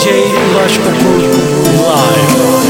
DJ Lush Live. Live.